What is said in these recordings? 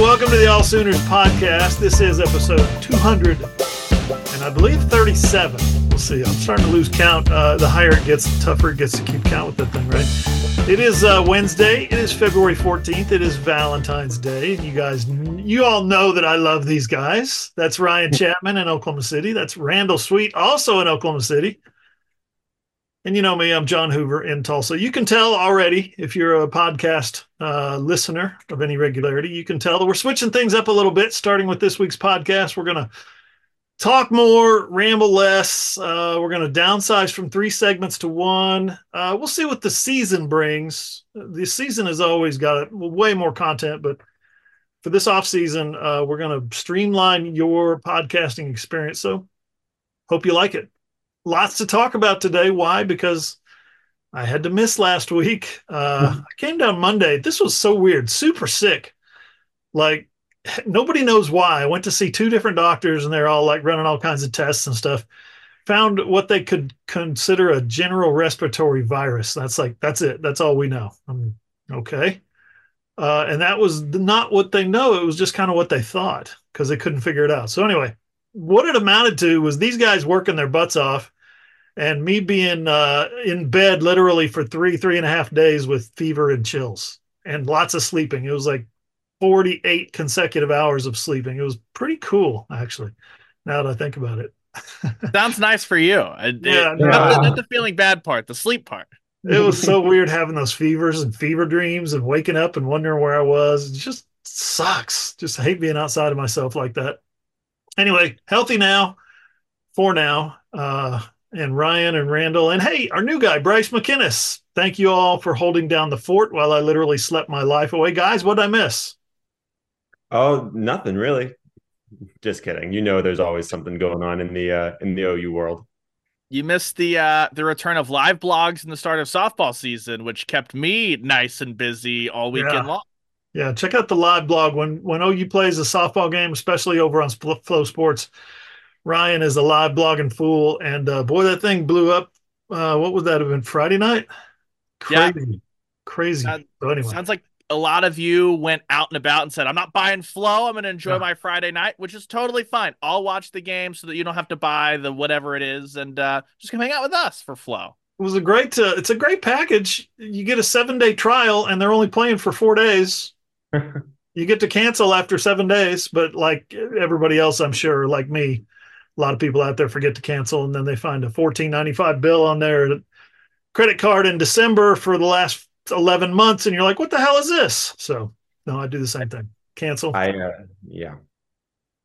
welcome to the All Sooners podcast. This is episode 200 and I believe 37. We'll see. I'm starting to lose count. Uh, the higher it gets, the tougher it gets to keep count with that thing, right? It is uh, Wednesday. It is February 14th. It is Valentine's Day. You guys, you all know that I love these guys. That's Ryan Chapman in Oklahoma City. That's Randall Sweet, also in Oklahoma City. And you know me, I'm John Hoover in Tulsa. You can tell already if you're a podcast uh, listener of any regularity, you can tell that we're switching things up a little bit. Starting with this week's podcast, we're going to talk more, ramble less. Uh, we're going to downsize from three segments to one. Uh, we'll see what the season brings. The season has always got way more content, but for this off season, uh, we're going to streamline your podcasting experience. So hope you like it lots to talk about today. Why? Because I had to miss last week. Uh, mm-hmm. I came down Monday. This was so weird, super sick. Like nobody knows why. I went to see two different doctors and they're all like running all kinds of tests and stuff. Found what they could consider a general respiratory virus. That's like, that's it. That's all we know. I'm okay. Uh, and that was not what they know. It was just kind of what they thought because they couldn't figure it out. So, anyway, what it amounted to was these guys working their butts off and me being uh, in bed literally for three, three and a half days with fever and chills and lots of sleeping. It was like 48 consecutive hours of sleeping. It was pretty cool, actually, now that I think about it. Sounds nice for you. It, yeah, it, no. not, the, not the feeling bad part, the sleep part. It was so weird having those fevers and fever dreams and waking up and wondering where I was. It just sucks. Just hate being outside of myself like that. Anyway, healthy now for now. Uh, and Ryan and Randall, and hey, our new guy, Bryce McKinnis. Thank you all for holding down the fort while I literally slept my life away. Guys, what'd I miss? Oh, nothing really. Just kidding. You know there's always something going on in the uh in the OU world. You missed the uh the return of live blogs and the start of softball season, which kept me nice and busy all weekend yeah. long. Yeah, check out the live blog when when OU plays a softball game, especially over on FloSports Ryan is a live blogging fool, and uh, boy, that thing blew up. Uh, what would that have been? Friday night? Crazy, yeah. crazy. Uh, so anyway, sounds like a lot of you went out and about and said, "I'm not buying Flo. I'm going to enjoy yeah. my Friday night," which is totally fine. I'll watch the game so that you don't have to buy the whatever it is, and uh, just come hang out with us for Flo. It was a great. Uh, it's a great package. You get a seven day trial, and they're only playing for four days. you get to cancel after seven days, but like everybody else, I'm sure, like me, a lot of people out there forget to cancel and then they find a 14.95 bill on their credit card in December for the last 11 months and you're like what the hell is this so no I do the same thing cancel I uh, yeah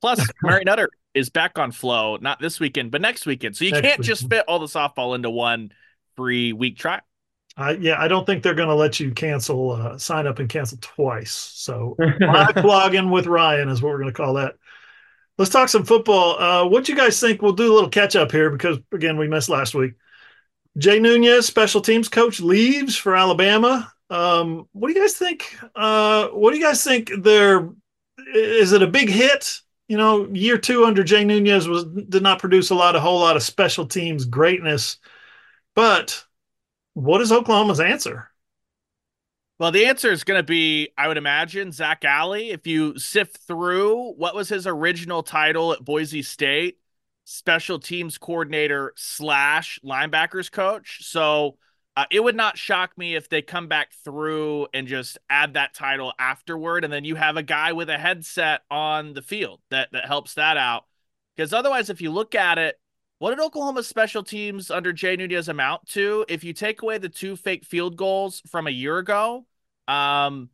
plus Mary Nutter is back on Flo not this weekend but next weekend so you next can't weekend. just fit all the softball into one free week trial I, yeah, I don't think they're going to let you cancel, uh, sign up and cancel twice. So live blogging with Ryan is what we're going to call that. Let's talk some football. Uh, what you guys think? We'll do a little catch up here because again we missed last week. Jay Nunez, special teams coach, leaves for Alabama. Um, what do you guys think? Uh, what do you guys think? There is it a big hit? You know, year two under Jay Nunez was did not produce a lot, a whole lot of special teams greatness. But what is Oklahoma's answer? Well, the answer is going to be, I would imagine, Zac Alley. If you sift through what was his original title at Boise State, special teams coordinator slash linebackers coach. So uh, it would not shock me if they come back through and just add that title afterward, and then you have a guy with a headset on the field that that helps that out. Because otherwise, if you look at it, what did Oklahoma's special teams under Jay Nunez amount to? If you take away the two fake field goals from a year ago, um,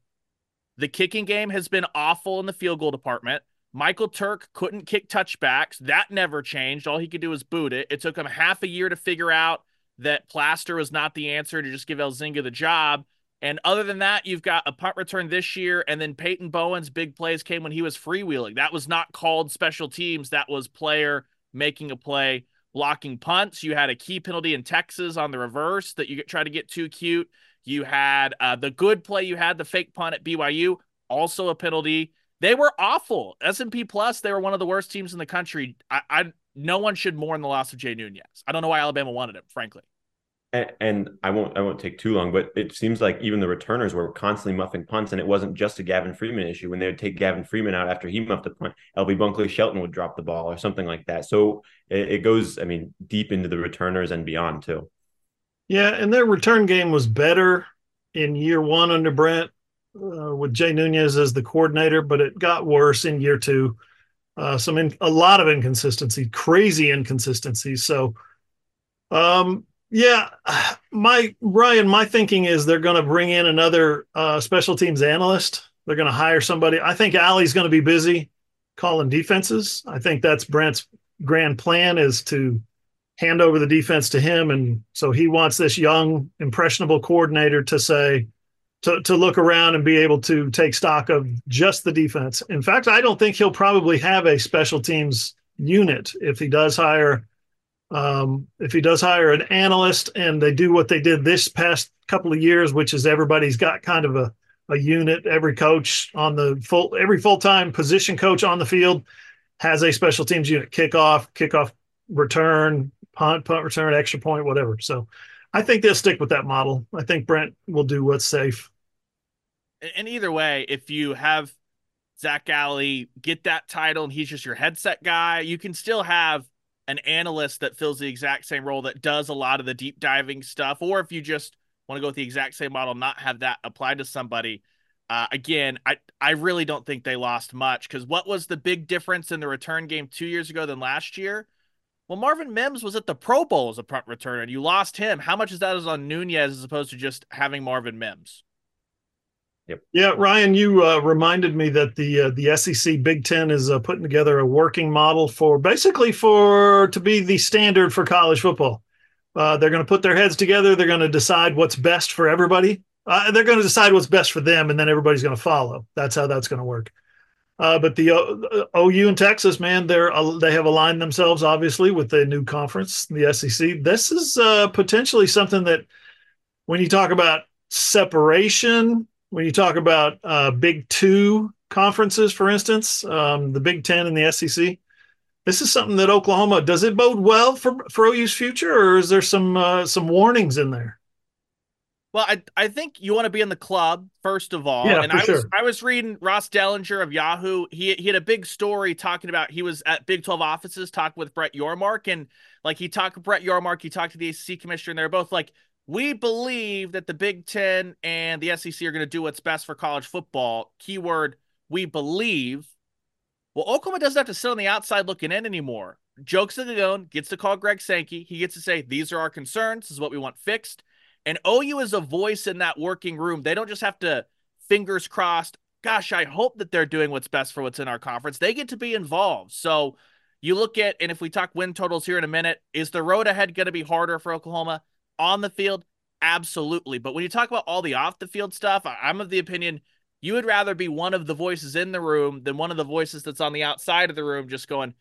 the kicking game has been awful in the field goal department. Michael Turk couldn't kick touchbacks. That never changed. All he could do was boot it. It took him half a year to figure out that Plaster was not the answer to just give Elzinga the job. And other than that, you've got a punt return this year, and then Peyton Bowen's big plays came when he was freewheeling. That was not called special teams. That was player making a play, blocking punts. You had a key penalty in Texas on the reverse that you try to get too cute. You had uh, the good play. You had the fake punt at BYU, also a penalty. They were awful. S&P Plus, they were one of the worst teams in the country. I, I no one should mourn the loss of Jay Nunez. I don't know why Alabama wanted him, frankly. And, I won't I won't take too long, but it seems like even the returners were constantly muffing punts, and it wasn't just a Gavin Freeman issue. When they would take Gavin Freeman out after he muffed a punt, LV Bunkley Shelton would drop the ball or something like that. So it, it goes, I mean, deep into the returners and beyond too. Yeah, and their return game was better in year one under Brent uh, with Jay Nunez as the coordinator, but it got worse in year two. Uh, some in, a lot of inconsistency, crazy inconsistency. So, um, yeah, my Ryan, my thinking is they're going to bring in another uh, special teams analyst. They're going to hire somebody. I think Alley's going to be busy calling defenses. I think that's Brent's grand plan is to hand over the defense to him, and so he wants this young, impressionable coordinator to say, to, to look around and be able to take stock of just the defense. In fact, I don't think he'll probably have a special teams unit if he does hire um, if he does hire an analyst and they do what they did this past couple of years, which is everybody's got kind of a, a unit, every coach on the full every full-time position coach on the field has a special teams unit, kickoff, kickoff return, punt, punt return, extra point, whatever. So I think they'll stick with that model. I think Brent will do what's safe. And either way, if you have Zac Alley get that title and he's just your headset guy, you can still have an analyst that fills the exact same role that does a lot of the deep diving stuff. Or if you just want to go with the exact same model, not have that applied to somebody. Uh, again, I I really don't think they lost much because what was the big difference in the return game two years ago than last year? Well, Marvin Mims was at the Pro Bowl as a punt returner, and you lost him. How much is that is on Nunez as opposed to just having Marvin Mims? Yep. Yeah, Ryan, you uh, reminded me that the uh, the SEC Big Ten is uh, putting together a working model for basically for to be the standard for college football. Uh, they're going to put their heads together. They're going to decide what's best for everybody. Uh, they're going to decide what's best for them, and then everybody's going to follow. That's how that's going to work. Uh, but the OU and Texas, man, they're they have aligned themselves obviously with the new conference, the SEC. This is potentially something that, when you talk about separation, when you talk about uh, Big Two conferences, for instance, um, the Big Ten and the SEC, this is something that Oklahoma does it bode well for for OU's future, or is there some uh, some warnings in there? Well, I I think you want to be in the club first of all. Yeah, and for I sure. was I was reading Ross Dellinger of Yahoo. He he had a big story talking about he was at Big 12 offices talking with Brett Yormark and like he talked with Brett Yormark, he talked to the ACC commissioner, and they're both like, we believe that the Big Ten and the SEC are going to do what's best for college football. Keyword, we believe. Well, Oklahoma doesn't have to sit on the outside looking in anymore. Joe Castiglione, gets to call Greg Sankey. He gets to say, these are our concerns. This is what we want fixed. And OU is a voice in that working room. They don't just have to, fingers crossed, gosh, I hope that they're doing what's best for what's in our conference. They get to be involved. So you look at, and if we talk win totals here in a minute, is the road ahead going to be harder for Oklahoma? On the field, absolutely. But when you talk about all the off the field stuff, I'm of the opinion you would rather be one of the voices in the room than one of the voices that's on the outside of the room just going,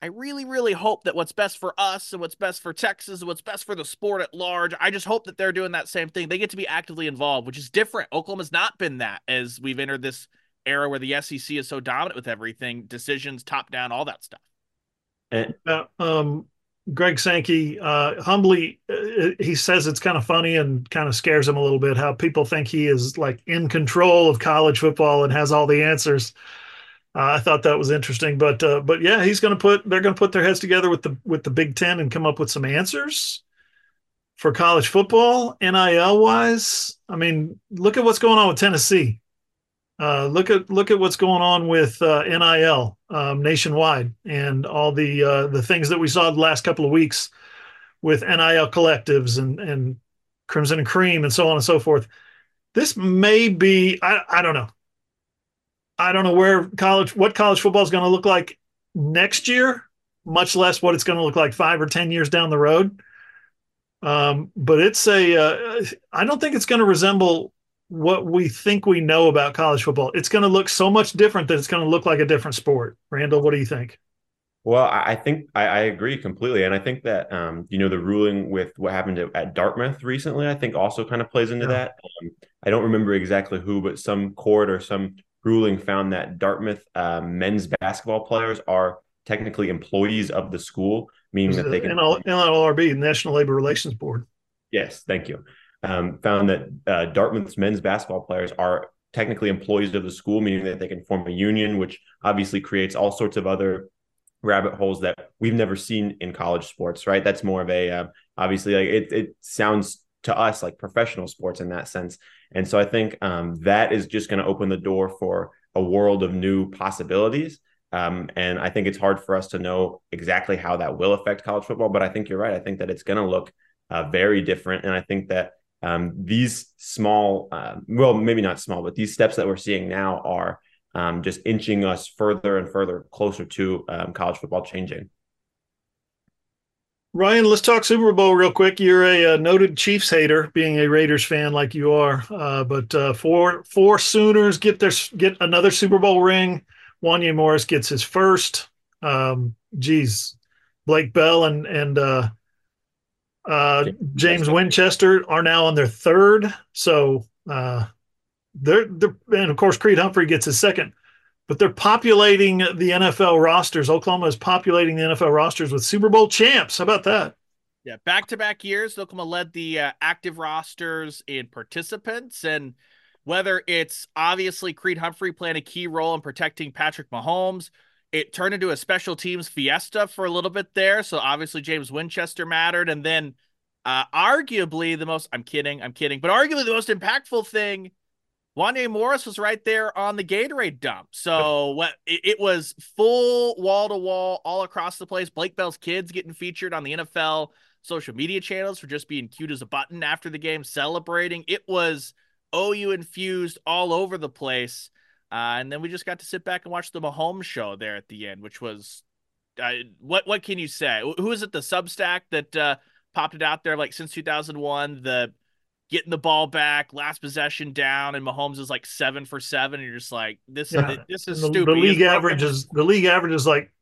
I really, really hope that what's best for us and what's best for Texas and what's best for the sport at large, I just hope that they're doing that same thing. They get to be actively involved, which is different. Oklahoma's not been that as we've entered this era where the SEC is so dominant with everything, decisions, top down, all that stuff. And, uh, um, Greg Sankey, uh, humbly, uh, he says it's kind of funny and kind of scares him a little bit how people think he is like in control of college football and has all the answers. Uh, I thought that was interesting, but uh, but yeah, he's going to put they're going to put their heads together with the with the Big Ten and come up with some answers for college football, NIL wise. I mean, look at what's going on with Tennessee. Uh, look at look at what's going on with uh, NIL um, nationwide and all the uh, the things that we saw the last couple of weeks with NIL collectives and and Crimson and Cream and so on and so forth. This may be I, I don't know. I don't know where college what college football is going to look like next year, much less what it's going to look like five or ten years down the road. Um, but it's a uh, I don't think it's going to resemble what we think we know about college football. It's going to look so much different that it's going to look like a different sport. Randall, what do you think? Well, I think I, I agree completely, and I think that um, you know the ruling with what happened at, at, Dartmouth recently, I think also kind of plays into yeah. that. Um, I don't remember exactly who, but some court or some ruling found that Dartmouth uh, men's basketball players are technically employees of the school, meaning that they can NLRB, National Labor Relations Board. Yes, thank you. Um, found that uh, Dartmouth's men's basketball players are technically employees of the school, meaning that they can form a union, which obviously creates all sorts of other rabbit holes that we've never seen in college sports. Right? That's more of a uh, obviously like it. It sounds to us like professional sports in that sense, and so I think um, that is just going to open the door for a world of new possibilities. Um, and I think it's hard for us to know exactly how that will affect college football. But I think you're right. I think that it's going to look uh, very different, and I think that um, these small, uh, well, maybe not small, but these steps that we're seeing now are um, just inching us further and further closer to um, college football changing. Ryan, let's talk Super Bowl real quick. You're a, a noted Chiefs hater, being a Raiders fan like you are. Uh, but uh, four four Sooners get their get another Super Bowl ring. Wanya Morris gets his first. Um, geez, Blake Bell and and uh, James Winchester are now on their third. So uh, they're, they're, and of course, Creed Humphrey gets his second, but they're populating the NFL rosters. Oklahoma is populating the NFL rosters with Super Bowl champs. How about that? Yeah, back to back years, Oklahoma led the uh, active rosters in participants. And whether it's obviously Creed Humphrey playing a key role in protecting Patrick Mahomes, it turned into a special teams fiesta for a little bit there. So obviously James Winchester mattered. And then uh, arguably the most, I'm kidding, I'm kidding, but arguably the most impactful thing, Wanya Morris was right there on the Gatorade dump. So what it, it was full wall to wall all across the place. Blake Bell's kids getting featured on the NFL social media channels for just being cute as a button after the game, celebrating. It was OU infused all over the place. Uh, and then we just got to sit back and watch the Mahomes show there at the end, which was uh, what what can you say? Who is it? The Substack that uh, popped it out there like since 2001. The getting the ball back, last possession down, and Mahomes is like seven for seven. And you're just like, this yeah. this is the, stupid. The league average is the league average is like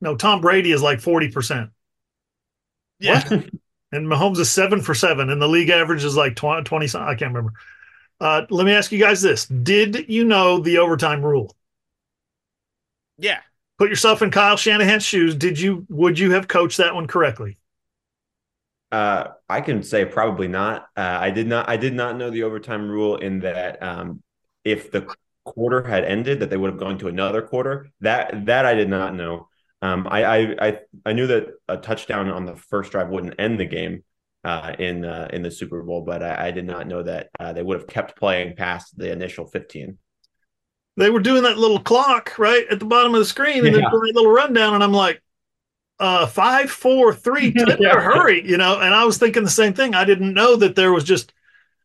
no. Tom Brady is like forty percent. Yeah. And Mahomes is seven for seven, and the league average is like 20, 20 I can't remember. Uh, let me ask you guys this: Did you know the overtime rule? Yeah. Put yourself in Kyle Shanahan's shoes. Did you? Would you have coached that one correctly? Uh, I can say probably not. Uh, I did not. I did not know the overtime rule in that um, if the quarter had ended, that they would have gone to another quarter. That that I did not know. Um, I, I I I knew that a touchdown on the first drive wouldn't end the game uh, in uh, in the Super Bowl, but I, I did not know that uh, they would have kept playing past the initial 15. They were doing that little clock right at the bottom of the screen, and yeah. a little rundown, and I'm like, uh, five, four, three, yeah. hurry, you know. And I was thinking the same thing. I didn't know that there was just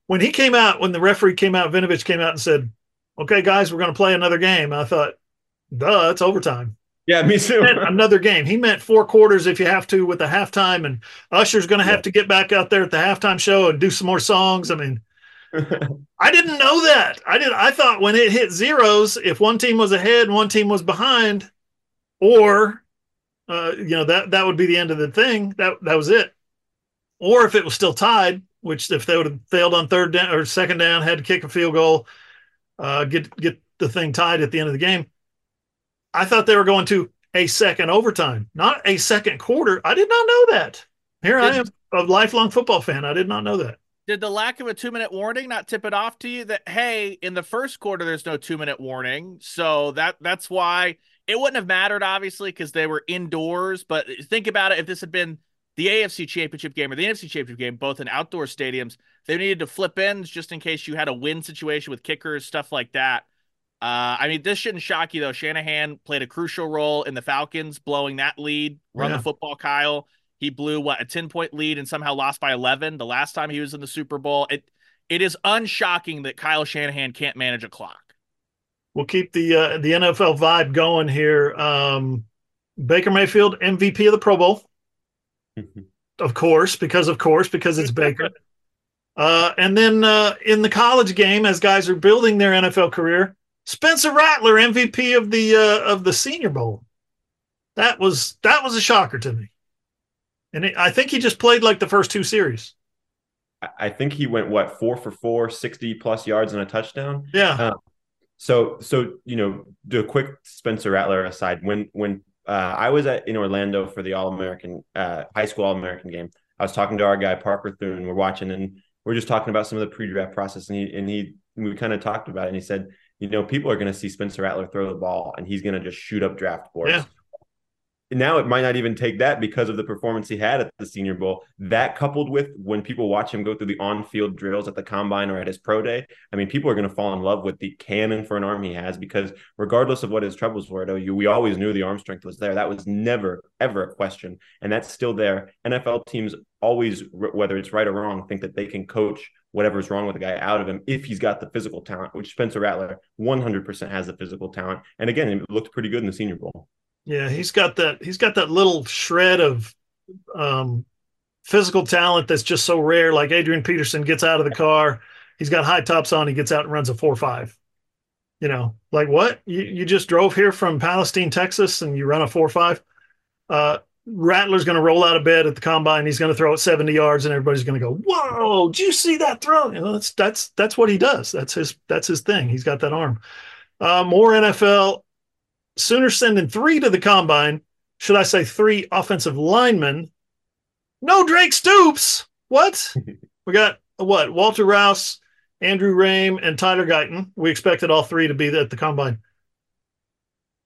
when he came out, when the referee came out, Vinovich came out and said, "Okay, guys, we're going to play another game." I thought, "Duh, it's overtime." Yeah, me too. another game. He meant four quarters if you have to with the halftime, and Usher's going to have yeah. to get back out there at the halftime show and do some more songs. I mean, I didn't know that. I did. I thought when it hit zeros, if one team was ahead and one team was behind, or uh, you know that that would be the end of the thing. That that was it. Or if it was still tied, which if they would have failed on third down or second down, had to kick a field goal, uh, get get the thing tied at the end of the game I thought they were going to a second overtime, not a second quarter. I did not know that. Here did, I am, a lifelong football fan. I did not know that. Did the lack of a two minute warning not tip it off to you that hey, in the first quarter there's no two minute warning, so that that's why it wouldn't have mattered obviously because they were indoors. But think about it: if this had been the AFC Championship game or the NFC Championship game, both in outdoor stadiums, they needed to flip ends just in case you had a win situation with kickers, stuff like that. Uh, I mean, this shouldn't shock you though. Shanahan played a crucial role in the Falcons blowing that lead, run yeah. the football, Kyle. He blew what a 10 point lead and somehow lost by 11 the last time he was in the Super Bowl. It it is unshocking that Kyle Shanahan can't manage a clock. We'll keep the uh, the NFL vibe going here. Um, Baker Mayfield MVP of the Pro Bowl. of course, because of course, because it's Baker. Uh, and then uh, in the college game, as guys are building their NFL career, Spencer Rattler, MVP of the uh, of the Senior Bowl. That was that was a shocker to me, and it, I think he just played like the first two series. I think he went what four for four, 60 plus yards and a touchdown. Yeah. Uh, so so you know, do a quick Spencer Rattler aside. When when uh, I was at in Orlando for the All American uh, high school All American game, I was talking to our guy Parker Thune. We're watching, and we're just talking about some of the pre-draft process, and he and he we kind of talked about it, and he said, you know, people are going to see Spencer Rattler throw the ball, and he's going to just shoot up draft boards. Yeah now it might not even take that because of the performance he had at the Senior Bowl. That coupled with when people watch him go through the on-field drills at the combine or at his pro day, I mean, people are going to fall in love with the cannon for an arm he has because regardless of what his troubles were at OU, we always knew the arm strength was there. That was never ever a question, and that's still there. NFL teams always, whether it's right or wrong, think that they can coach whatever's wrong with the guy out of him if he's got the physical talent, which Spencer Rattler 100% has the physical talent. And again, it looked pretty good in the Senior Bowl. Yeah, he's got that. He's got that little shred of um, physical talent that's just so rare. Like Adrian Peterson gets out of the car, he's got high tops on, he gets out and runs a four five. You know, like what? You you just drove here from Palestine, Texas, and you run a four five. Uh, Rattler's going to roll out of bed at the combine. He's going to throw it 70 yards, and everybody's going to go, "Whoa! Do you see that throw?" You know, that's that's that's what he does. That's his that's his thing. He's got that arm. Uh, more NFL. Sooner sending three to the combine. Should I say three offensive linemen? No Drake Stoops. What? we got what? Walter Rouse, Andrew Raym, and Tyler Guyton. We expected all three to be at the combine.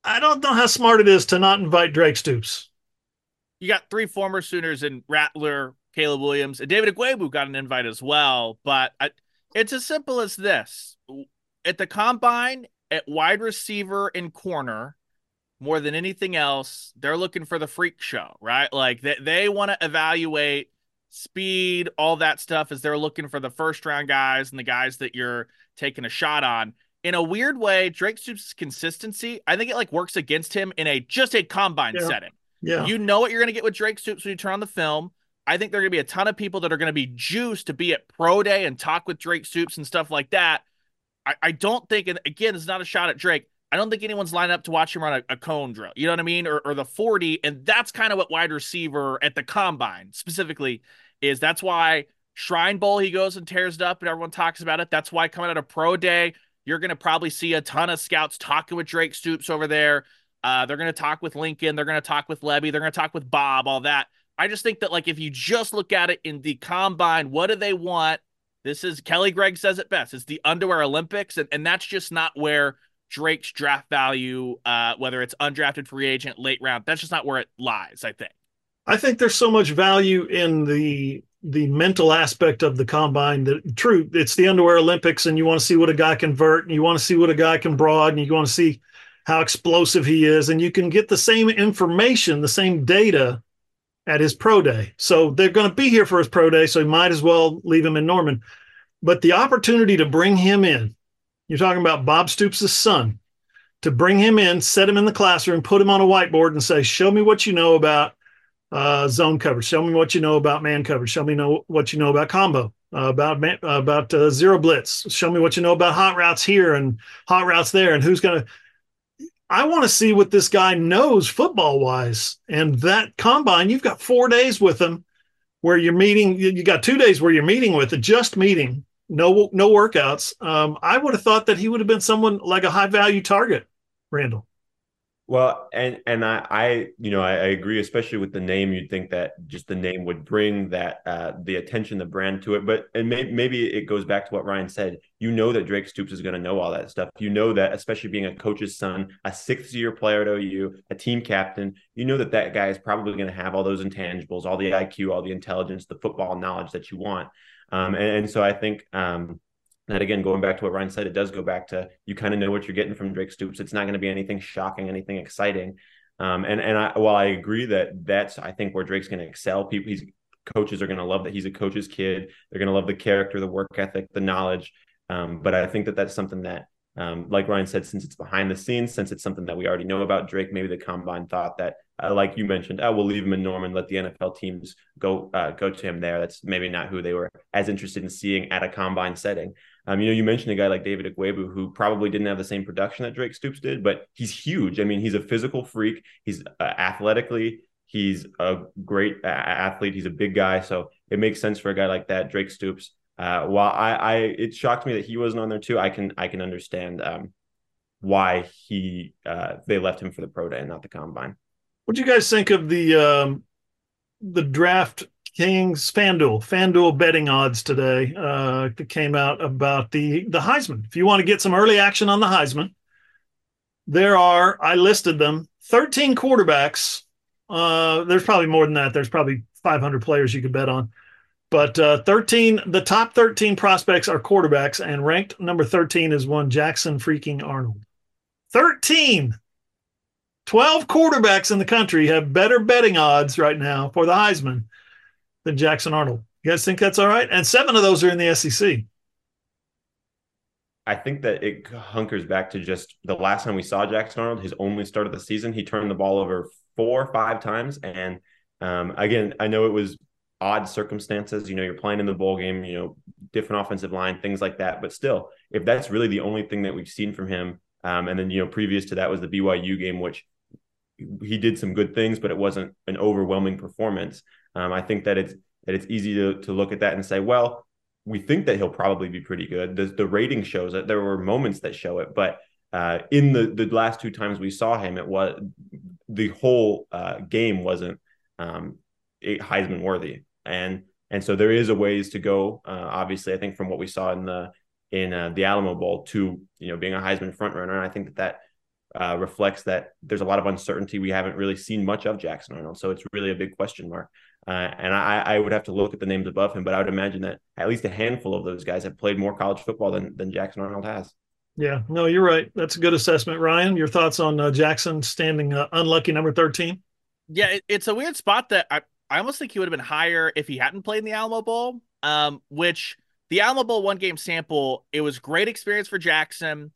I don't know how smart it is to not invite Drake Stoops. You got three former Sooners in Rattler, Caleb Williams, and David Ugwoegbu got an invite as well. But I, it's as simple as this: at the combine, at wide receiver and corner, more than anything else, they're looking for the freak show, right? Like they, they want to evaluate speed, all that stuff as they're looking for the first round guys and the guys that you're taking a shot on. In a weird way, Drake Stoops' consistency, I think it like works against him in a just a combine Yeah. setting. Yeah. You know what you're going to get with Drake Stoops when you turn on the film. I think there are going to be a ton of people that are going to be juiced to be at pro day and talk with Drake Stoops and stuff like that. I, I don't think, and again, it's not a shot at Drake. I don't think anyone's lined up to watch him run a, a cone drill. You know what I mean? Or, or the 40. And that's kind of what wide receiver at the combine specifically is. That's why Shrine Bowl, he goes and tears it up and everyone talks about it. That's why coming out of pro day, you're going to probably see a ton of scouts talking with Drake Stoops over there. Uh, they're going to talk with Lincoln. They're going to talk with Levy. They're going to talk with Bob, all that. I just think that, like, if you just look at it in the combine, what do they want? This is Kelly Gregg says it best. It's the underwear Olympics. And, and that's just not where Drake's draft value, uh, whether it's undrafted free agent, late round, that's just not where it lies, I think. I think there's so much value in the the mental aspect of the combine. That true, it's the underwear Olympics, and you want to see what a guy can vert, and you want to see what a guy can broad, and you want to see how explosive he is, and you can get the same information, the same data at his pro day. So they're going to be here for his pro day, so you might as well leave him in Norman. But the opportunity to bring him in, you're talking about Bob Stoops' son, to bring him in, set him in the classroom, put him on a whiteboard, and say, "Show me what you know about." uh, zone coverage. Show me what you know about man coverage. Show me know what you know about combo, uh, about uh, about zero blitz. Show me what you know about hot routes here and hot routes there, and who's gonna. I want to see what this guy knows football wise. And that combine, you've got four days with him, where you're meeting. You got two days where you're meeting with, a just meeting, no no workouts. Um, I would have thought that he would have been someone like a high value target, Randall. Well, and and I, I you know, I, I agree, especially with the name. You'd think that just the name would bring that uh, the attention, the brand to it. But and may, maybe it goes back to what Ryan said. You know that Drake Stoops is going to know all that stuff. You know that, especially being a coach's son, a sixth year player at OU, a team captain. You know that that guy is probably going to have all those intangibles, all the IQ, all the intelligence, the football knowledge that you want. Um, and, and so I think. Um, and again, going back to what Ryan said, it does go back to you kind of know what you're getting from Drake Stoops. It's not going to be anything shocking, anything exciting. Um, and and I, while I agree that that's I think where Drake's going to excel, people, he's coaches are going to love that he's a coach's kid. They're going to love the character, the work ethic, the knowledge. Um, but I think that that's something that, um, like Ryan said, since it's behind the scenes, since it's something that we already know about Drake, maybe the combine thought that, uh, like you mentioned, oh, we'll leave him in Norman, let the NFL teams go uh, go to him there. That's maybe not who they were as interested in seeing at a combine setting. Um, you know, you mentioned a guy like David Ugwoegbu who probably didn't have the same production that Drake Stoops did, but he's huge. I mean, he's a physical freak. He's uh, athletically, he's a great athlete. He's a big guy, so it makes sense for a guy like that, Drake Stoops. Uh, while I, I, it shocked me that he wasn't on there too. I can, I can understand um, why he, uh, they left him for the pro day and not the combine. What do you guys think of the um, the draft DraftKings FanDuel, FanDuel betting odds today uh, came out about the the Heisman. If you want to get some early action on the Heisman, there are I listed them 13 quarterbacks. Uh, there's probably more than that. There's probably 500 players you could bet on. But uh, 13, the top 13 prospects are quarterbacks, and ranked number 13 is one Jackson freaking Arnold. 13. 12 quarterbacks in the country have better betting odds right now for the Heisman than Jackson Arnold. You guys think that's all right? And seven of those are in the SEC. I think that it hunkers back to just the last time we saw Jackson Arnold, his only start of the season. He turned the ball over four or five times. And um, again, I know it was odd circumstances. You know, you're playing in the bowl game, you know, different offensive line, things like that. But still, if that's really the only thing that we've seen from him, um, and then, you know, previous to that was the BYU game, which he did some good things, but it wasn't an overwhelming performance. Um, I think that it's that it's easy to to look at that and say, well, we think that he'll probably be pretty good. The, the rating shows that there were moments that show it, but uh, in the the last two times we saw him, it was the whole uh, game wasn't um, Heisman worthy, and and so there is a ways to go. Uh, obviously, I think from what we saw in the in uh, the Alamo Bowl to you know being a Heisman front runner, I think that that uh, reflects that there's a lot of uncertainty. We haven't really seen much of Jackson Arnold, so it's really a big question mark. Uh, and I, I, would have to look at the names above him, but I would imagine that at least a handful of those guys have played more college football than than Jackson Arnold has. Yeah, no, you're right. That's a good assessment, Ryan. Your thoughts on uh, Jackson standing uh, unlucky number thirteen? Yeah, it, it's a weird spot that I I almost think he would have been higher if he hadn't played in the Alamo Bowl. Um, which the Alamo Bowl one game sample, it was great experience for Jackson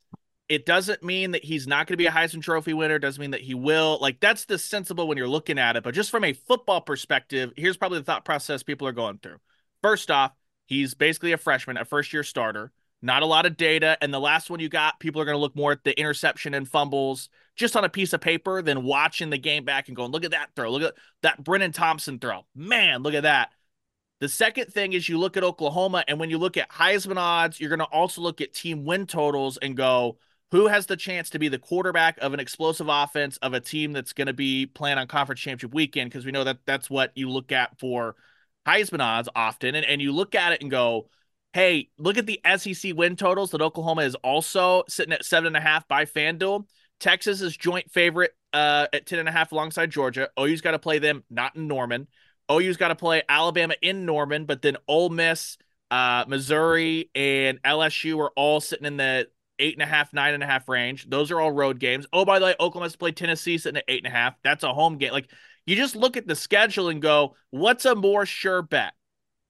it doesn't mean that he's not going to be a Heisman Trophy winner. Doesn't mean that he will. Like that's the sensible when you're looking at it. But just from a football perspective, here's probably the thought process people are going through. First off, he's basically a freshman, a first year starter. Not a lot of data. And the last one you got, people are going to look more at the interception and fumbles just on a piece of paper than watching the game back and going, look at that throw. Look at that Brennan Thompson throw. Man, look at that. The second thing is you look at Oklahoma, and when you look at Heisman odds, you're going to also look at team win totals and go, who has the chance to be the quarterback of an explosive offense of a team that's going to be playing on conference championship weekend? Because we know that that's what you look at for Heisman odds often and, and you look at it and go hey look at the SEC win totals that Oklahoma is also sitting at seven and a half by FanDuel. Texas is joint favorite uh, at ten and a half alongside Georgia. OU's got to play them not in Norman. OU's got to play Alabama in Norman but then Ole Miss uh, Missouri and LSU are all sitting in the eight and a half, nine and a half range. Those are all road games. Oh, by the way, Oklahoma has to play Tennessee sitting at eight and a half. That's a home game. Like you just look at the schedule and go, what's a more sure bet?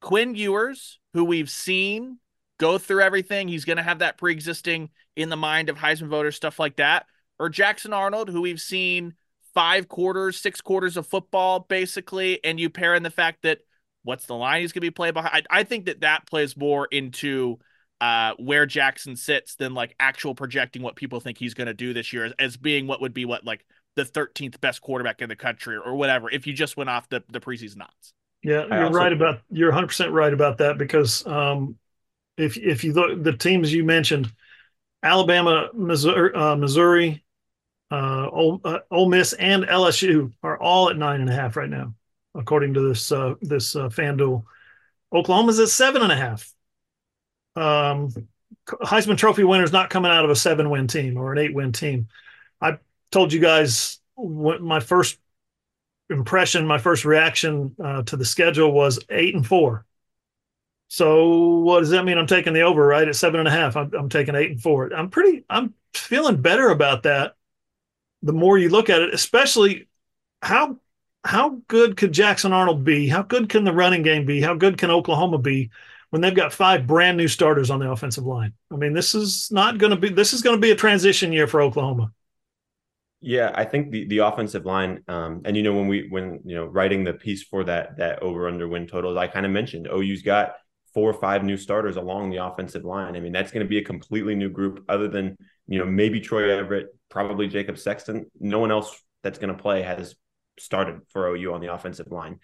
Quinn Ewers, who we've seen go through everything, he's going to have that pre-existing in the mind of Heisman voters, stuff like that, or Jackson Arnold, who we've seen five quarters, six quarters of football, basically, and you pair in the fact that what's the line he's going to be played behind. I, I think that that plays more into uh, where Jackson sits than like actual projecting what people think he's going to do this year as, as, being what would be what like the 13th best quarterback in the country or, whatever if you just went off the, the preseason odds. Yeah, you're also, right about you're 100% right about that because um, if if you look the teams you mentioned Alabama, Missouri, uh, Missouri uh, Ole, uh, Ole Miss, and LSU are all at nine and a half right now, according to this uh, this uh, FanDuel. Oklahoma's at seven and a half um, Heisman Trophy winners not coming out of a seven win team or an eight win team. I told you guys what my first impression, my first reaction uh, to the schedule was eight and four. So what does that mean? I'm taking the over right at seven and a half. I'm, I'm taking eight and four. I'm pretty. I'm feeling better about that. The more you look at it, especially how how good could Jackson Arnold be? How good can the running game be? How good can Oklahoma be when they've got five brand new starters on the offensive line. I mean, this is not going to be this is going to be a transition year for Oklahoma. Yeah, I think the the offensive line, um, and you know when we when you know writing the piece for that that over under win totals, I kind of mentioned OU's got four or five new starters along the offensive line. I mean, that's going to be a completely new group, other than you know maybe Troy Everett, probably Jacob Sexton. No one else that's going to play has started for OU on the offensive line.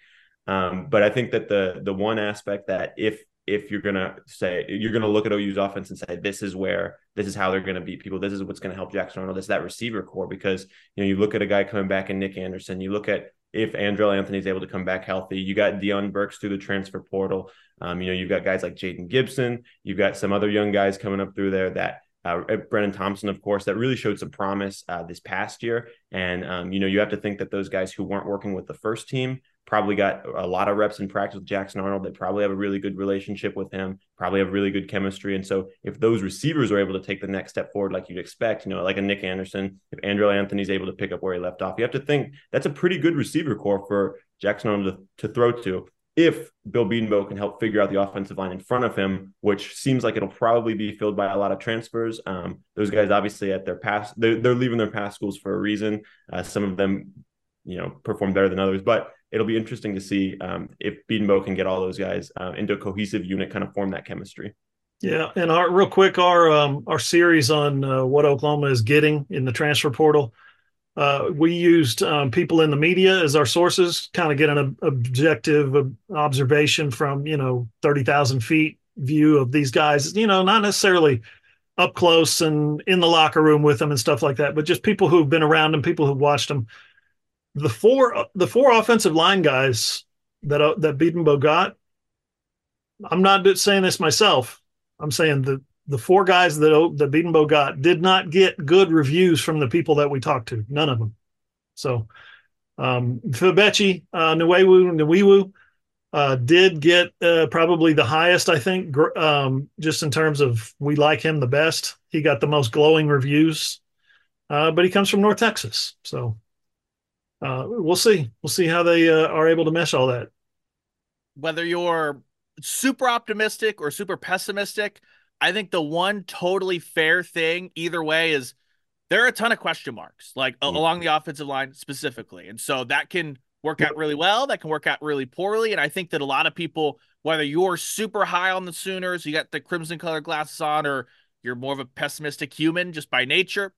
Um, but I think that the the one aspect that if if you're gonna say you're gonna look at OU's offense and say this is where this is how they're gonna beat people. This is what's gonna help Jackson Arnold. This that receiver corps because you know you look at a guy coming back in Nick Anderson. You look at if Andrel Anthony's able to come back healthy. You got Deion Burks through the transfer portal. Um, you know, you've got guys like Jayden Gibson. You've got some other young guys coming up through there that uh, Brennan Thompson, of course, that really showed some promise uh, this past year. And, um, you know, you have to think that those guys who weren't working with the first team probably got a lot of reps in practice with Jackson Arnold. They probably have a really good relationship with him, probably have really good chemistry. And so if those receivers are able to take the next step forward, like you'd expect, you know, like a Nick Anderson, if Andrel Anthony's able to pick up where he left off, you have to think that's a pretty good receiver corps for Jackson Arnold to, to throw to if Bill Bedenbaugh can help figure out the offensive line in front of him, which seems like it'll probably be filled by a lot of transfers. Um, those guys obviously at their past, they're, they're leaving their past schools for a reason. Uh, some of them, you know, perform better than others, but it'll be interesting to see um, if Bedenbaugh can get all those guys uh, into a cohesive unit, kind of form that chemistry. Yeah, and our real quick, our um, our series on uh, what Oklahoma is getting in the transfer portal uh, we used um, people in the media as our sources, kind of get an objective observation from you know thirty thousand feet view of these guys. You know, not necessarily up close and in the locker room with them and stuff like that, but just people who've been around them, people who've watched them. The four the four offensive line guys that uh, that Bedenbaugh got. I'm not saying this myself. I'm saying the the four guys that that Bedenbaugh got did not get good reviews from the people that we talked to. None of them. So, um, Febechi, uh, Nwaiwu, Nwaiwu, uh, did get uh, probably the highest, I think, gr- um, just in terms of we like him the best. He got the most glowing reviews, uh, but he comes from North Texas. So uh, we'll see. We'll see how they uh, are able to mesh all that. Whether you're super optimistic or super pessimistic, I think the one totally fair thing either way is there are a ton of question marks, like mm-hmm. along the offensive line specifically. And so that can work out really well, that can work out really poorly. And I think that a lot of people, whether you're super high on the Sooners, you got the crimson color glasses on, or you're more of a pessimistic human just by nature,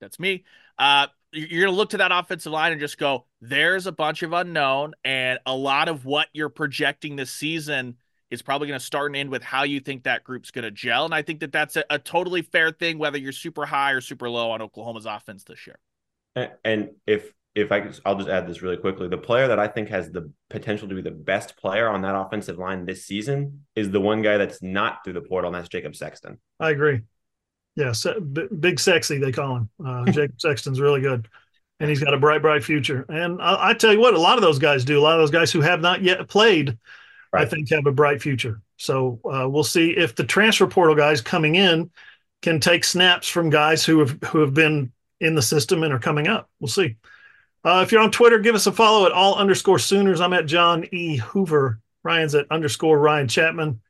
that's me. Uh, you're going to look to that offensive line and just go, there's a bunch of unknown, and a lot of what you're projecting this season is probably going to start and end with how you think that group's going to gel. And I think that that's a, a, totally fair thing, whether you're super high or super low on Oklahoma's offense this year. And if if I I'll just add this really quickly. The player that I think has the potential to be the best player on that offensive line this season is the one guy that's not through the portal, and that's Jacob Sexton. I agree. Yeah, big sexy they call him. Uh, Jacob Sexton's really good, and he's got a bright, bright future. And I, I tell you what, a lot of those guys do. A lot of those guys who have not yet played right. I think have a bright future. So uh, we'll see if the transfer portal guys coming in can take snaps from guys who have who have been in the system and are coming up. We'll see. Uh, if you're on Twitter, give us a follow at all underscore Sooners. I'm at John E. Hoover. Ryan's at underscore Ryan Chapman.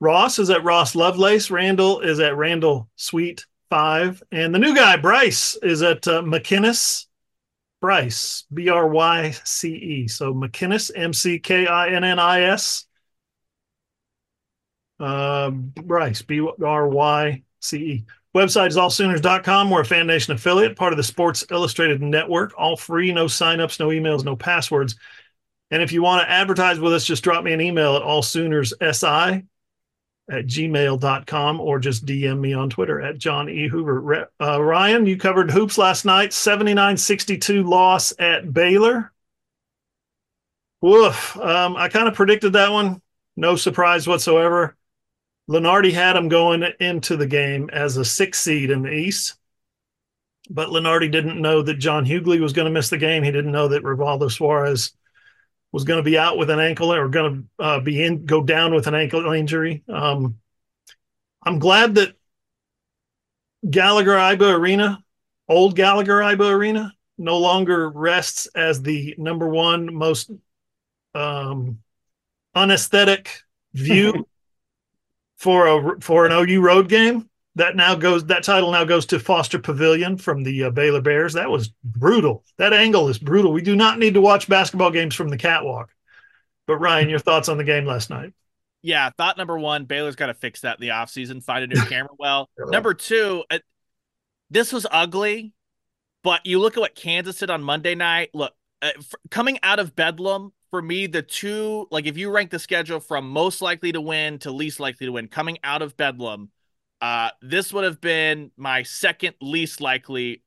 Ross is at Ross Lovelace. Randall is at Randall Sweet Five, and the new guy Bryce is at uh, McKinnis Bryce B R Y C E. So McKinnis M C K I N N I S. Uh, Bryce, B R Y C E. Website is allsooners.com. We're a Fan Nation affiliate, part of the Sports Illustrated Network. All free, no signups, no emails, no passwords. And if you want to advertise with us, just drop me an email at allsoonersi at gmail.com or just DM me on Twitter at John E. Hoover. Uh, Ryan, you covered hoops last night, 79 62 loss at Baylor. Woof. Um, I kind of predicted that one. No surprise whatsoever. Lunardi had him going into the game as a six seed in the East, but Lunardi didn't know that John Hugley was going to miss the game. He didn't know that Rivaldo Soares was going to be out with an ankle or going to uh, be in go down with an ankle injury. Um, I'm glad that Gallagher Iba Arena, old Gallagher Iba Arena, no longer rests as the number one most um, unesthetic view for a for an OU road game. That now goes that title now goes to Foster Pavilion from the uh, Baylor Bears. That was brutal. That angle is brutal. We do not need to watch basketball games from the catwalk. But Ryan, your thoughts on the game last night? Yeah, thought number one, Baylor's got to fix that in the offseason, find a new camera well. number two, it, this was ugly, but you look at what Kansas did on Monday night. Look, uh, coming out of Bedlam, for me, the two, like if you rank the schedule from most likely to win to least likely to win coming out of Bedlam, uh, this would have been my second least likely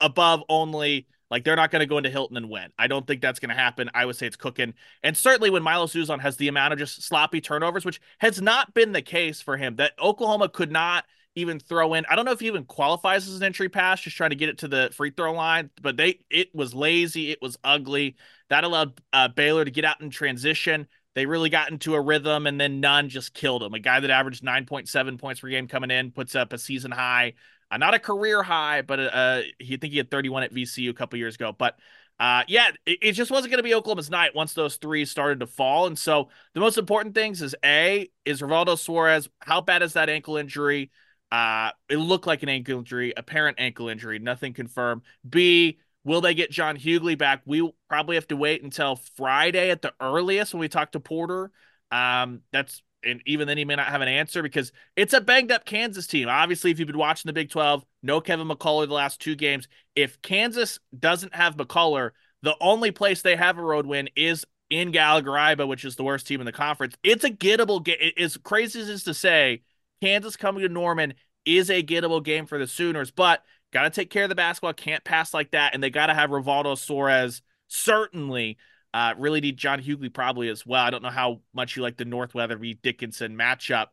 above only Like they're not going to go into Hilton and win. I don't think that's going to happen. I would say it's cooking. And certainly when Milo Uzan has the amount of just sloppy turnovers, which has not been the case for him, that Oklahoma could not even throw in. I don't know if he even qualifies as an entry pass, just trying to get it to the free throw line. But they, it was lazy. It was ugly. That allowed uh, Baylor to get out in transition. They really got into a rhythm, and then none just killed him. A guy that averaged 9.7 points per game coming in puts up a season high, uh, not a career high, but uh, he think he had 31 at VCU a couple years ago. But uh, yeah, it, it just wasn't going to be Oklahoma's night once those three started to fall. And so the most important things is A, is Rivaldo Soares. How bad is that ankle injury? Uh, it looked like an ankle injury, apparent ankle injury, nothing confirmed. B, will they get John Hugley back? We probably have to wait until Friday at the earliest when we talk to Porter. Um, that's and even then he may not have an answer because it's a banged up Kansas team. Obviously, if you've been watching the Big 12, no Kevin McCullar the last two games. If Kansas doesn't have McCullar, the only place they have a road win is in Gallagher which is the worst team in the conference. It's a gettable game. As crazy as it is to say, Kansas coming to Norman is a gettable game for the Sooners, but got to take care of the basketball. Can't pass like that, and they got to have Rivaldo Soares certainly. Uh, really need John Hugley probably as well. I don't know how much you like the North Weatherby Dickinson matchup.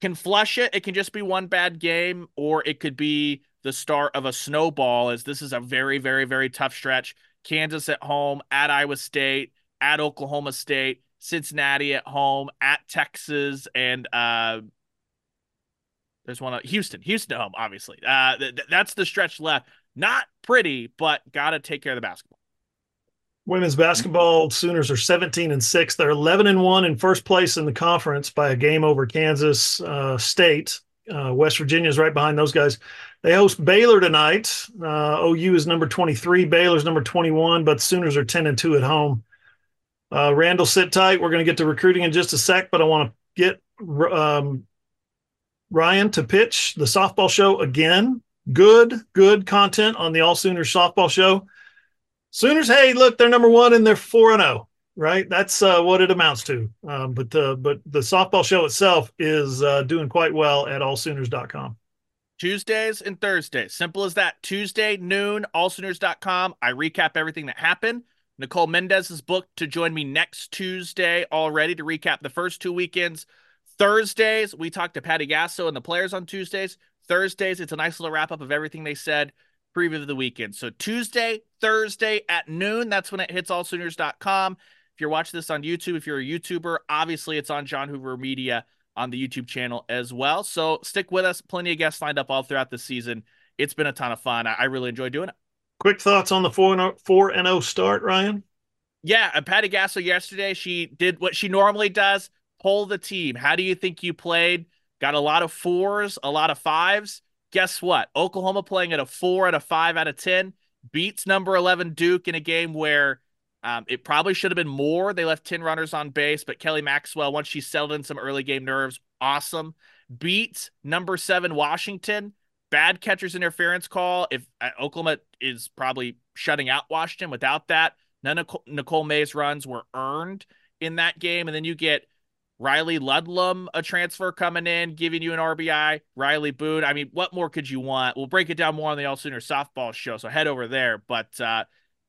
Can flush it. It can just be one bad game, or it could be the start of a snowball. As this is a very, very, very tough stretch. Kansas at home, at Iowa State, at Oklahoma State, Cincinnati at home, at Texas, and uh, there's one Houston, Houston home, obviously. Uh, th- that's the stretch left. Not pretty, but got to take care of the basketball. Women's basketball Sooners are 17 and 6. They're 11 and 1 in first place in the conference by a game over Kansas uh, State. Uh, West Virginia is right behind those guys. They host Baylor tonight. Uh, OU is number 23, Baylor's number 21, but Sooners are 10 and 2 at home. Uh, Randall, sit tight. We're going to get to recruiting in just a sec, but I want to get um, Ryan to pitch the softball show again. Good, good content on the All Sooners softball show. Sooners, hey, look, they're number one and they're four and zero. Oh, right, that's uh, what it amounts to. Um, but uh, but the softball show itself is uh, doing quite well at allsooners.com. Tuesdays and Thursdays, simple as that. Tuesday noon, allsooners.com. I recap everything that happened. Nicole Mendez is booked to join me next Tuesday already to recap the first two weekends Thursdays, we talk to Patty Gasso and the players on Tuesdays. Thursdays, it's a nice little wrap up of everything they said, preview of the weekend. So Tuesday, Thursday at noon, that's when it hits allsooners.com. If you're watching this on YouTube, if you're a YouTuber, obviously it's on John Hoover Media on the YouTube channel as well. So stick with us. Plenty of guests lined up all throughout the season. It's been a ton of fun. I, really enjoy doing it. Quick thoughts on the 4 4 and 0 start, Ryan? Yeah, and Patty Gasso yesterday, she did what she normally does Pull the team. How do you think you played? Got a lot of fours, a lot of fives. Guess what? Oklahoma playing at a four out of five out of 10 beats number 11 Duke in a game where um, it probably should have been more. They left 10 runners on base, but Kelly Maxwell, once she settled in some early game nerves, awesome. Beats number seven Washington. Bad catcher's interference call. If uh, Oklahoma is probably shutting out Washington without that, none of Nicole May's runs were earned in that game. And then you get Riley Ludlam, a transfer coming in, giving you an RBI. Riley Boone. I mean, what more could you want? We'll break it down more on the All Sooner softball show. So head over there. But uh,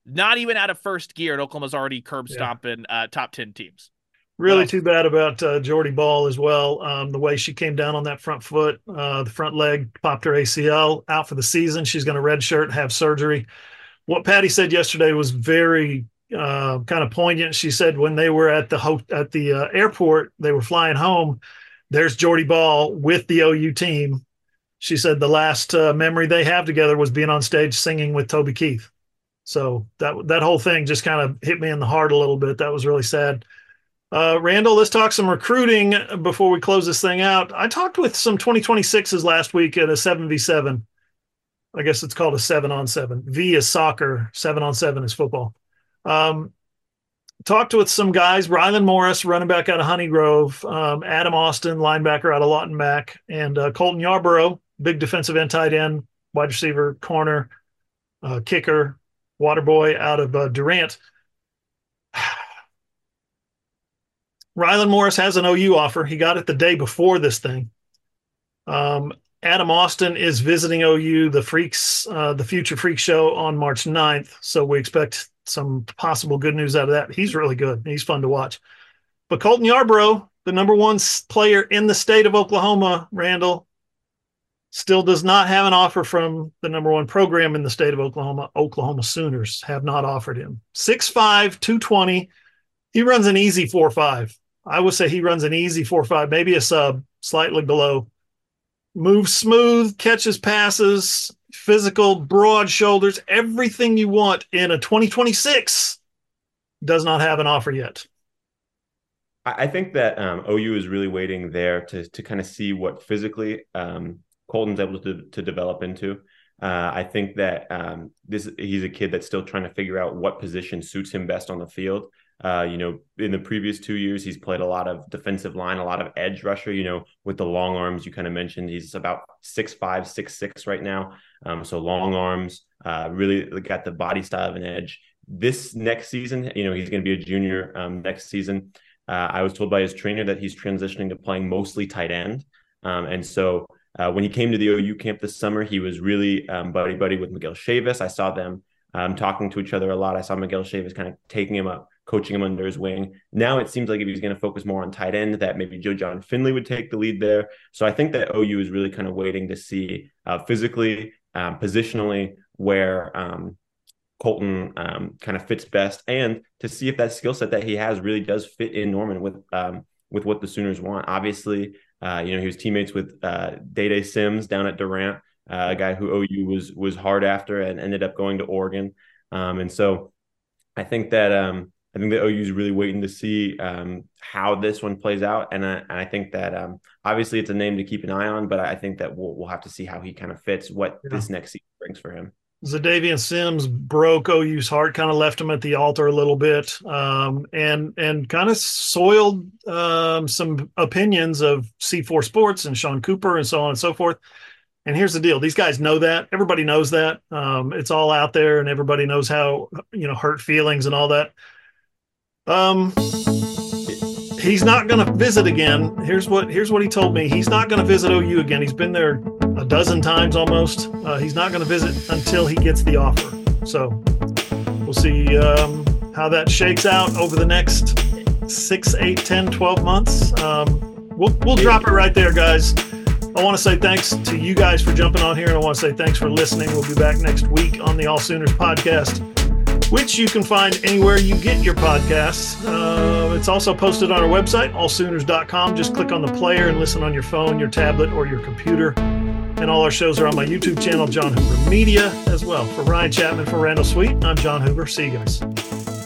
not even out of first gear, and Oklahoma's already curb stomping yeah. uh, top 10 teams. Really too bad about uh, Jordy Ball as well. Um, the way she came down on that front foot, uh, the front leg popped her ACL out for the season. She's going to redshirt, have surgery. What Patty said yesterday was very uh, kind of poignant. She said when they were at the ho- at the uh, airport, they were flying home. There's Jordy Ball with the OU team. She said the last uh, memory they have together was being on stage singing with Toby Keith. So that that whole thing just kind of hit me in the heart a little bit. That was really sad. Uh, Randall, let's talk some recruiting before we close this thing out. I talked with some 2026s last week at a 7v7. I guess it's called a seven on seven. V is soccer, seven on seven is football. Um, talked with some guys, Rylan Morris, running back out of Honey Grove, um, Adam Austin, linebacker out of Lawton Mac, and uh, Colton Yarborough, big defensive end, tight end, wide receiver, corner, uh, kicker, water boy out of uh, Durant. Rylan Morris has an OU offer. He got it the day before this thing. Um, Adam Austin is visiting OU, the Freaks, uh, the Future Freak Show on March 9th. So we expect some possible good news out of that. He's really good. He's fun to watch. But Colton Yarbrough, the number one player in the state of Oklahoma, Randall, still does not have an offer from the number one program in the state of Oklahoma. Oklahoma Sooners have not offered him. 6'5, 220. He runs an easy 4 5. I would say he runs an easy 4 5, maybe a sub, slightly below moves smooth, catches passes, physical, broad shoulders, everything you want in a 2026 does not have an offer yet. I think that um, OU is really waiting there to to kind of see what physically um, Colton's able to to develop into. Uh, I think that um, this he's a kid that's still trying to figure out what position suits him best on the field. Uh, you know, in the previous two years, he's played a lot of defensive line, a lot of edge rusher. You know, with the long arms, you kind of mentioned he's about six five, six six right now. Um, so long arms, uh, really got the body style of an edge. This next season, you know, he's going to be a junior um, next season. Uh, I was told by his trainer that he's transitioning to playing mostly tight end, um, and so. Uh, when he came to the OU camp this summer, he was really um, buddy buddy with Miguel Chavis. I saw them um, talking to each other a lot. I saw Miguel Chavis kind of taking him up coaching him under his wing. Now it seems like if he's going to focus more on tight end, that maybe Joe Jon Finley would take the lead there. So I think that OU is really kind of waiting to see uh, physically, um, positionally, where um, Colton um, kind of fits best, and to see if that skill set that he has really does fit in Norman with um, with what the Sooners want. Obviously, uh, you know he was teammates with uh, Day Day Sims down at Durant, uh, a guy who OU was was hard after and ended up going to Oregon, um, and so I think that um, I think the OU is really waiting to see um, how this one plays out, and I, and I think that um, obviously it's a name to keep an eye on, but I think that we'll we'll have to see how he kind of fits what yeah. this next season brings for him. Xadavien Sims broke OU's heart, kind of left him at the altar a little bit, um, and and kind of soiled um, some opinions of C4 Sports and Sean Cooper and so on and so forth. And here's the deal: these guys know that. Everybody knows that. Um, it's all out there, and everybody knows how you know hurt feelings and all that. Um, he's not going to visit again. Here's what here's what he told me. He's not going to visit OU again. He's been there a dozen times almost. Uh, he's not going to visit until he gets the offer. So we'll see um, how that shakes out over the next six, eight, 10, 12 months. Um, we'll we'll drop it right there, guys. I want to say thanks to you guys for jumping on here, and I want to say thanks for listening. We'll be back next week on the All Sooners podcast which you can find anywhere you get your podcasts. Uh, it's also posted on our website, allsooners.com. Just click on the player and listen on your phone, your tablet, or your computer. And all our shows are on my YouTube channel, John Hoover Media, as well. For Ryan Chapman, for Randall Sweet, I'm John Hoover. See you guys.